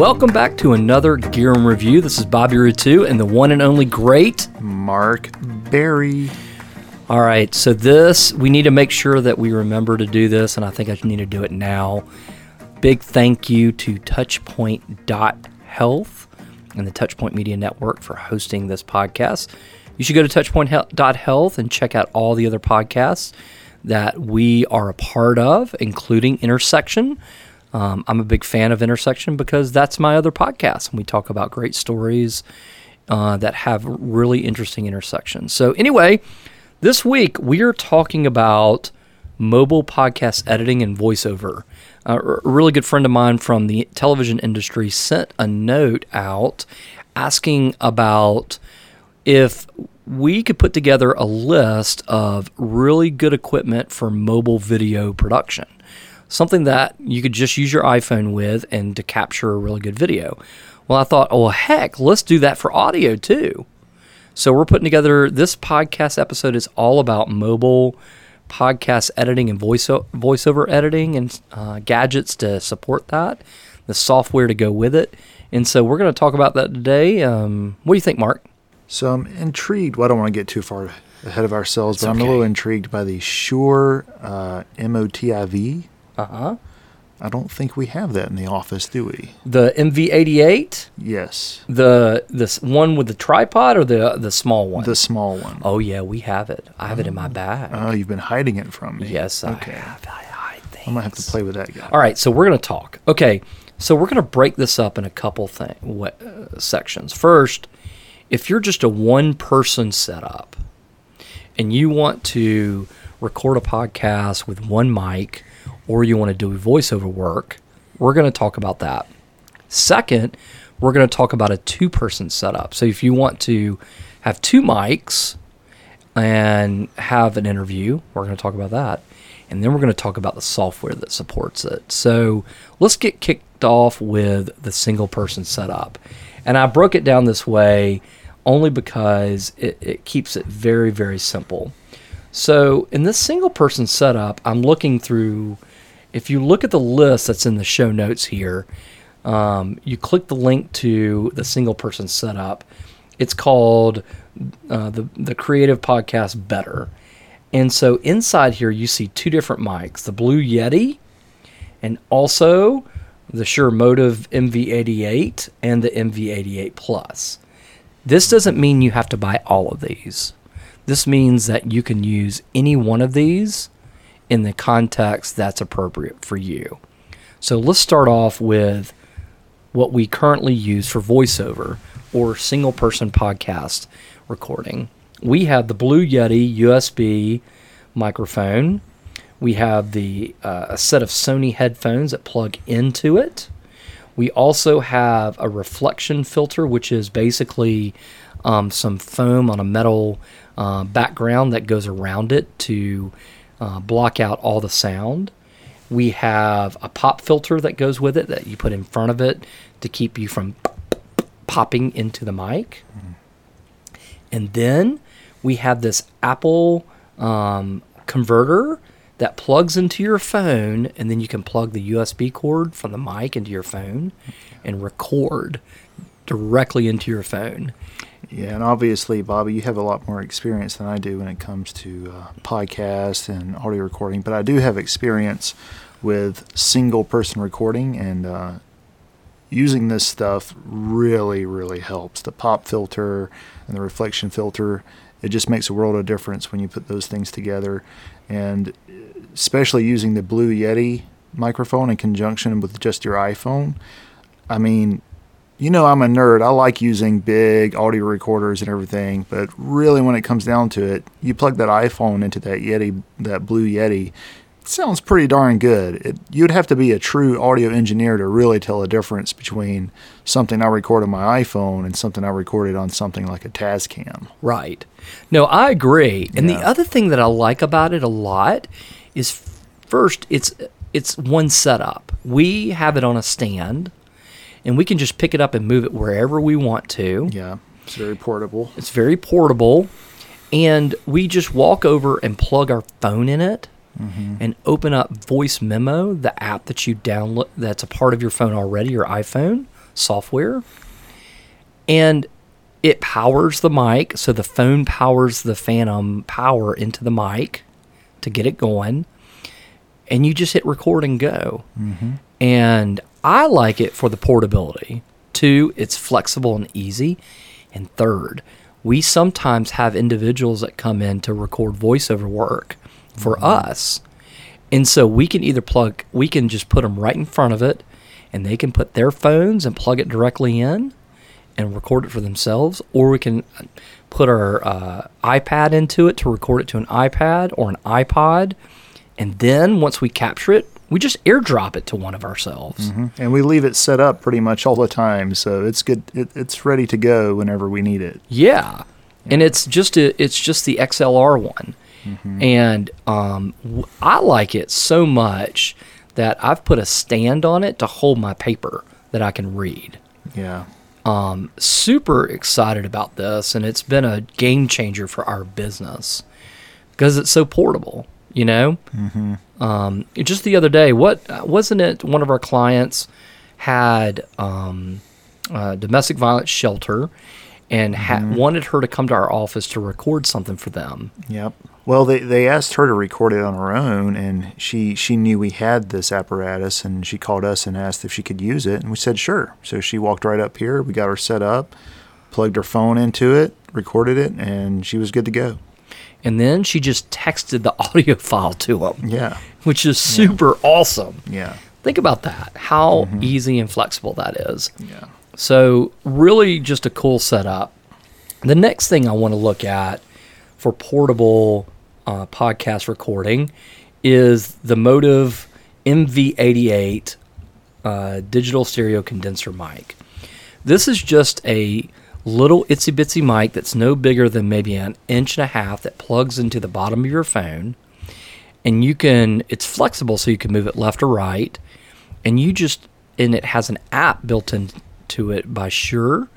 Welcome back to another Gear and Review. This is Bobby Rutu and the one and only great Mark Berry. All right, so this, we need to make sure that we remember to do this, and I think I need to do it now. Big thank you to Touchpoint.health and the Touchpoint Media Network for hosting this podcast. You should go to Touchpoint.health and check out all the other podcasts that we are a part of, including Intersection. Um, I'm a big fan of Intersection because that's my other podcast, and we talk about great stories uh, that have really interesting intersections. So, anyway, this week we are talking about mobile podcast editing and voiceover. Uh, a really good friend of mine from the television industry sent a note out asking about if we could put together a list of really good equipment for mobile video production. Something that you could just use your iPhone with and to capture a really good video. Well, I thought, oh, heck, let's do that for audio too. So we're putting together this podcast episode is all about mobile podcast editing and voice voiceover editing and uh, gadgets to support that, the software to go with it. And so we're going to talk about that today. Um, what do you think, Mark? So I'm intrigued. Well, I don't want to get too far ahead of ourselves, it's but I'm a little intrigued by the Shure uh, MOTIV. Uh huh. I don't think we have that in the office, do we? The MV88. Yes. The this one with the tripod or the the small one? The small one. Oh yeah, we have it. I have oh. it in my oh. bag. Oh, you've been hiding it from me. Yes, okay. I have. I hide things. I'm gonna have to play with that guy. All right, so we're gonna talk. Okay, so we're gonna break this up in a couple thing what, uh, sections. First, if you're just a one person setup and you want to record a podcast with one mic or you want to do voiceover work, we're going to talk about that. Second, we're going to talk about a two person setup. So if you want to have two mics and have an interview, we're going to talk about that. And then we're going to talk about the software that supports it. So let's get kicked off with the single person setup. And I broke it down this way only because it, it keeps it very, very simple. So in this single person setup, I'm looking through if you look at the list that's in the show notes here, um, you click the link to the single person setup. It's called uh, the the Creative Podcast Better, and so inside here you see two different mics: the Blue Yeti, and also the Shure MOTIV MV88 and the MV88 Plus. This doesn't mean you have to buy all of these. This means that you can use any one of these in the context that's appropriate for you. So let's start off with what we currently use for voiceover or single person podcast recording. We have the Blue Yeti USB microphone. We have the uh, a set of Sony headphones that plug into it. We also have a reflection filter, which is basically um, some foam on a metal uh, background that goes around it to uh, block out all the sound. We have a pop filter that goes with it that you put in front of it to keep you from popping into the mic. And then we have this Apple um, converter that plugs into your phone, and then you can plug the USB cord from the mic into your phone and record directly into your phone. Yeah, and obviously, Bobby, you have a lot more experience than I do when it comes to uh, podcasts and audio recording. But I do have experience with single person recording, and uh, using this stuff really, really helps. The pop filter and the reflection filter, it just makes a world of difference when you put those things together. And especially using the Blue Yeti microphone in conjunction with just your iPhone. I mean, you know I'm a nerd. I like using big audio recorders and everything, but really when it comes down to it, you plug that iPhone into that Yeti, that Blue Yeti, it sounds pretty darn good. It, you'd have to be a true audio engineer to really tell the difference between something I record on my iPhone and something I recorded on something like a Tascam. Right. No, I agree. And yeah. the other thing that I like about it a lot is first it's it's one setup. We have it on a stand and we can just pick it up and move it wherever we want to. Yeah, it's very portable. It's very portable, and we just walk over and plug our phone in it. Mm-hmm. And open up Voice Memo, the app that you download that's a part of your phone already, your iPhone. software. And it powers the mic. So the phone powers the Phantom power into the mic to get it going. And you just hit record and go. And I like it for the portability. Two, it's flexible and easy. And third, we sometimes have individuals that come in to record voiceover work for us. And so we can either plug, we can just put them right in front of it and they can put their phones and plug it directly in and record it for themselves, or we can put our uh, iPad into it to record it to an iPad or an iPod. And then once we capture it, we just airdrop it to one of ourselves. And we leave it set up pretty much all the time, so it's good. It, it's ready to go whenever we need it. Yeah. And it's just a, it's just the XLR one. And um, I like it so much that I've put a stand on it to hold my paper that I can read. Yeah. Um, super excited about this, and it's been a game changer for our business because it's so portable. You know, mm-hmm. um, just the other day, what wasn't it? One of our clients had um, a domestic violence shelter and ha- wanted her to come to our office to record something for them. Yep. Well, they, they asked her to record it on her own, and she, she knew we had this apparatus, and she called us and asked if she could use it, and we said sure. So she walked right up here. We got her set up, plugged her phone into it, recorded it, and she was good to go. And then she just texted the audio file to him. Yeah. which is super awesome. Yeah. Think about that, how easy and flexible that is. Yeah. So, really, just a cool setup. The next thing I want to look at for portable uh, podcast recording is the MOTIV MV88 uh, digital stereo condenser mic. This is just a little itsy bitsy mic that's no bigger than maybe an inch and a half that plugs into the bottom of your phone. And you can, it's flexible so you can move it left or right. And you just, and it has an app built into it by Shure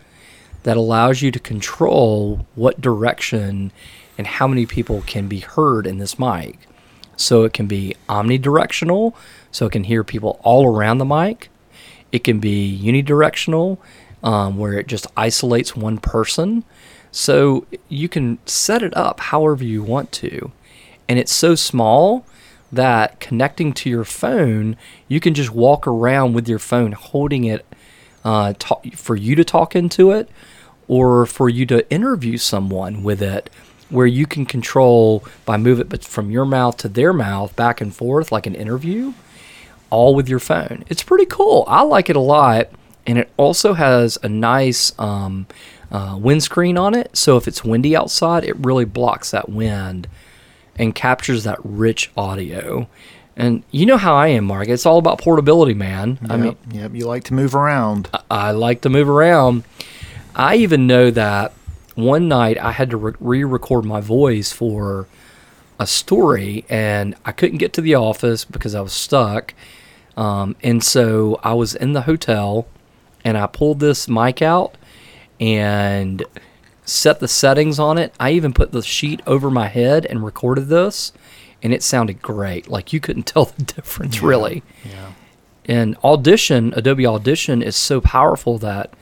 that allows you to control what direction and how many people can be heard in this mic. So it can be omnidirectional, so it can hear people all around the mic. It can be unidirectional, um, where it just isolates one person. So you can set it up however you want to. And it's so small that connecting to your phone, you can just walk around with your phone holding it uh, ta- for you to talk into it or for you to interview someone with it where you can control by move it from your mouth to their mouth back and forth like an interview all with your phone it's pretty cool i like it a lot and it also has a nice um, uh, windscreen on it so if it's windy outside it really blocks that wind and captures that rich audio and you know how i am mark it's all about portability man i mean Yep. yep. You like to move around. I like to move around. I even know that one night I had to re record my voice for a story and I couldn't get to the office because I was stuck. Um, and so I was in the hotel and I pulled this mic out and set the settings on it. I even put the sheet over my head and recorded this and it sounded great. Like you couldn't tell the difference really. Yeah. And Audition, Adobe Audition, is so powerful that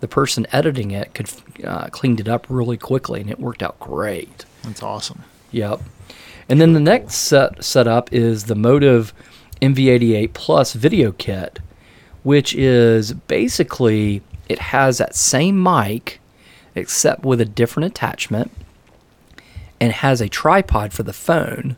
the person editing it could uh, cleaned it up really quickly, and it worked out great. That's awesome. Yep. And then the next set setup is the MOTIV MV88 Plus video kit, which is basically it has that same mic, except with a different attachment, and has a tripod for the phone.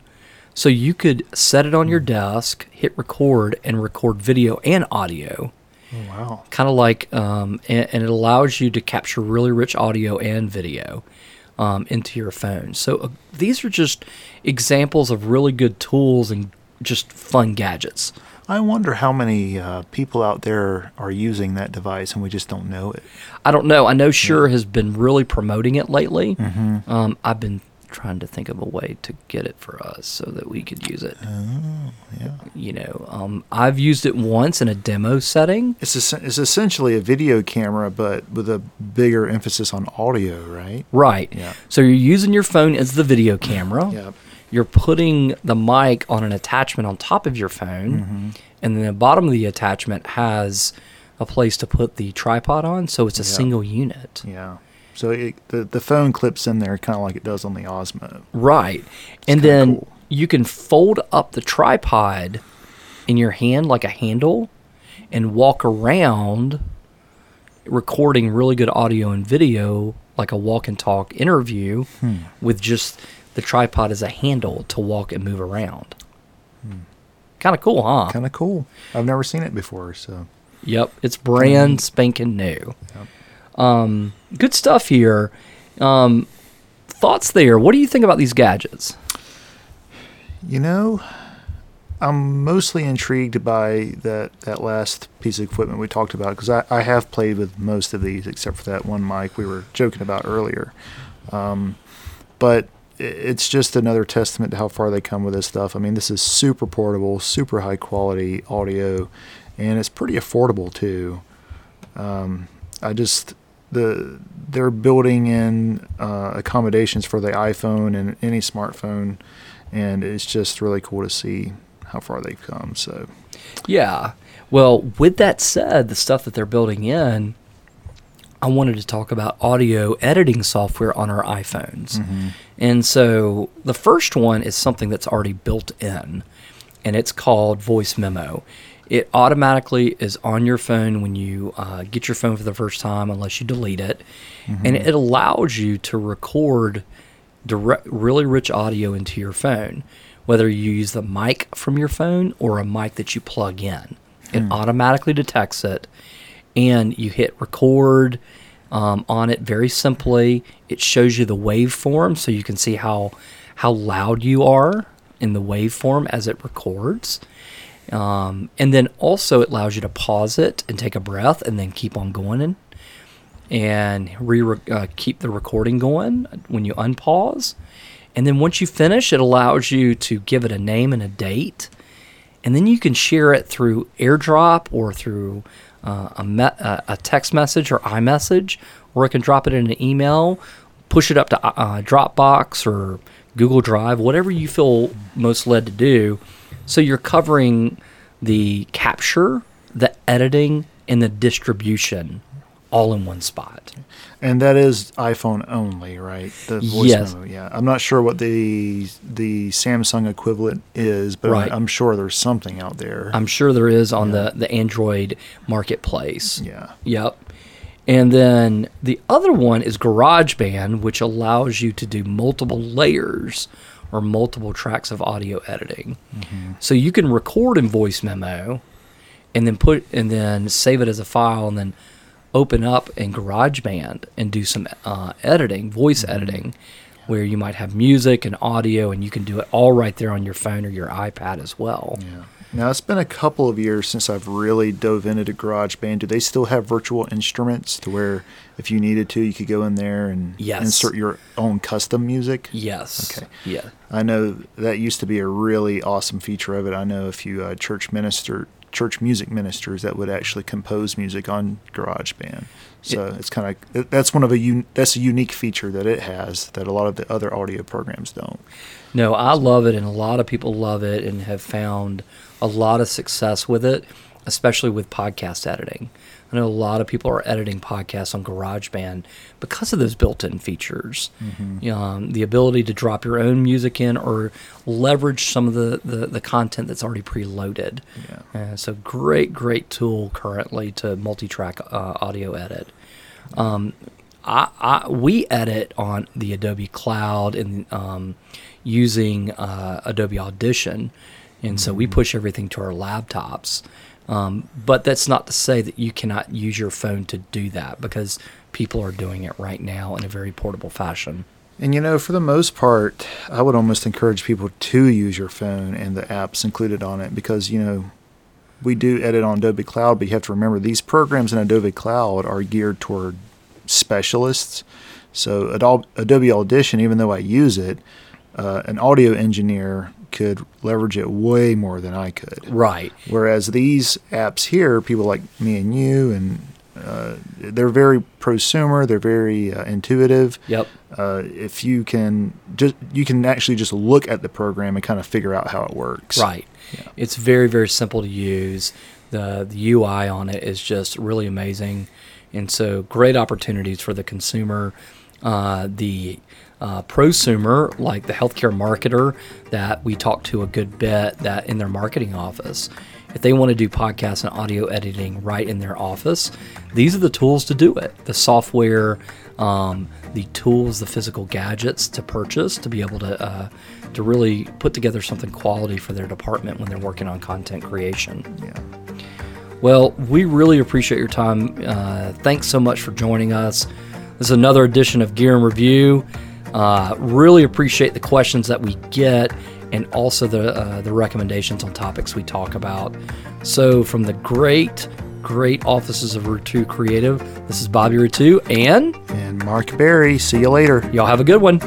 So you could set it on your desk, hit record, and record video and audio. Oh, wow. Kind of like, um, and, and it allows you to capture really rich audio and video um, into your phone. So uh, these are just examples of really good tools and just fun gadgets. I wonder how many uh, people out there are using that device and we just don't know it. I don't know. I know Shure has been really promoting it lately. Um, I've been trying to think of a way to get it for us so that we could use it. Oh, yeah. You know, um, I've used it once in a demo setting. It's, es- it's essentially a video camera, but with a bigger emphasis on audio, right? Right. Yeah. So you're using your phone as the video camera. Yep. You're putting the mic on an attachment on top of your phone, Mm-hmm. and then the bottom of the attachment has a place to put the tripod on, so it's a Yeah. single unit. Yeah. So it, the the phone clips in there kind of like it does on the Osmo. Right. and then cool. you can fold up the tripod in your hand like a handle and walk around recording really good audio and video like a walk and talk interview Hmm. with just the tripod as a handle to walk and move around. Kind of cool, huh? Kind of cool. I've never seen it before, so Yep, it's brand spanking new. Yep. Um, good stuff here. Um, thoughts there? What do you think about these gadgets? You know, I'm mostly intrigued by that, that last piece of equipment we talked about because I, I have played with most of these except for that one mic we were joking about earlier. Um, but it's just another testament to how far they come with this stuff. I mean, this is super portable, super high quality audio, and it's pretty affordable too. Um, I just the they're building in uh, accommodations for the iPhone and any smartphone, and it's just really cool to see how far they've come. So Yeah. Well, with that said, the stuff that they're building in, I wanted to talk about audio editing software on our iPhones. Mm-hmm. And so the first one is something that's already built in, and it's called Voice Memo. It automatically is on your phone when you uh, get your phone for the first time, unless you delete it. Mm-hmm. And it allows you to record direct, really rich audio into your phone, whether you use the mic from your phone or a mic that you plug in. It hmm. automatically detects it, and you hit record um, on it very simply. It shows you the waveform, so you can see how how loud you are in the waveform as it records. Um, and then also it allows you to pause it and take a breath and then keep on going and, and re uh, keep the recording going when you unpause. And then once you finish, it allows you to give it a name and a date. And then you can share it through AirDrop or through uh, a, me- uh, a text message or iMessage, or it can drop it in an email, push it up to uh, Dropbox or Google Drive, whatever you feel most led to do. So you're covering the capture, the editing, and the distribution all in one spot. and that is iPhone only, right? The voice Yes. memo. Yeah, I'm not sure what the the Samsung equivalent is, but Right. I'm sure there's something out there. I'm sure there is on the, the Android marketplace. yeah. Yep. And then the other one is GarageBand, which allows you to do multiple layers or multiple tracks of audio editing. Mm-hmm. So you can record in voice memo and then put and then save it as a file and then open up in GarageBand and do some uh, editing, voice editing, where you might have music and audio and you can do it all right there on your phone or your iPad as well. Yeah. Now it's been a couple of years since I've really dove into GarageBand. Do they still have virtual instruments to where if you needed to, you could go in there and Yes. insert your own custom music? Yes. Okay. Yeah. I know that used to be a really awesome feature of it. I know a few uh, church minister, church music ministers that would actually compose music on GarageBand. So it's kind of that's one of a un, that's a unique feature that it has that a lot of the other audio programs don't. No, I love it, and a lot of people love it and have found a lot of success with it, especially with podcast editing. I know a lot of people are editing podcasts on GarageBand because of those built-in features. Um, the ability to drop your own music in or leverage some of the, the, the content that's already preloaded. Yeah. Uh, so great, great tool currently to multi-track uh, audio edit. Um, I, I we edit on the Adobe Cloud and um, using uh, Adobe Audition, and so we push everything to our laptops. Um, but that's not to say that you cannot use your phone to do that because people are doing it right now in a very portable fashion. And you know, for the most part, I would almost encourage people to use your phone and the apps included on it because, you know, we do edit on Adobe Cloud, but you have to remember these programs in Adobe Cloud are geared toward specialists. So Adobe Audition, even though I use it, uh, an audio engineer could leverage it way more than I could. Right. Whereas these apps here, people like me and you, and uh, they're very prosumer, they're very uh, intuitive. Yep. Uh, if you can just, you can actually just look at the program and kind of figure out how it works. Right. Yeah. It's very, very simple to use. the the UI on it is just really amazing, and so great opportunities for the consumer, uh, the uh, prosumer like the healthcare marketer that we talk to a good bit that in their marketing office. If they want to do podcasts and audio editing right in their office, these are the tools to do it. The software, um, the tools, the physical gadgets to purchase to be able to uh, to really put together something quality for their department when they're working on content creation. Yeah. Well, we really appreciate your time. Uh, thanks so much for joining us. This is another edition of Gear and Review. Uh, really appreciate the questions that we get and also the uh, the recommendations on topics we talk about. So, from the great, great offices of Rutu Creative, this is Bobby Rutu, and And Mark Berry, see you later. y'all have a good one.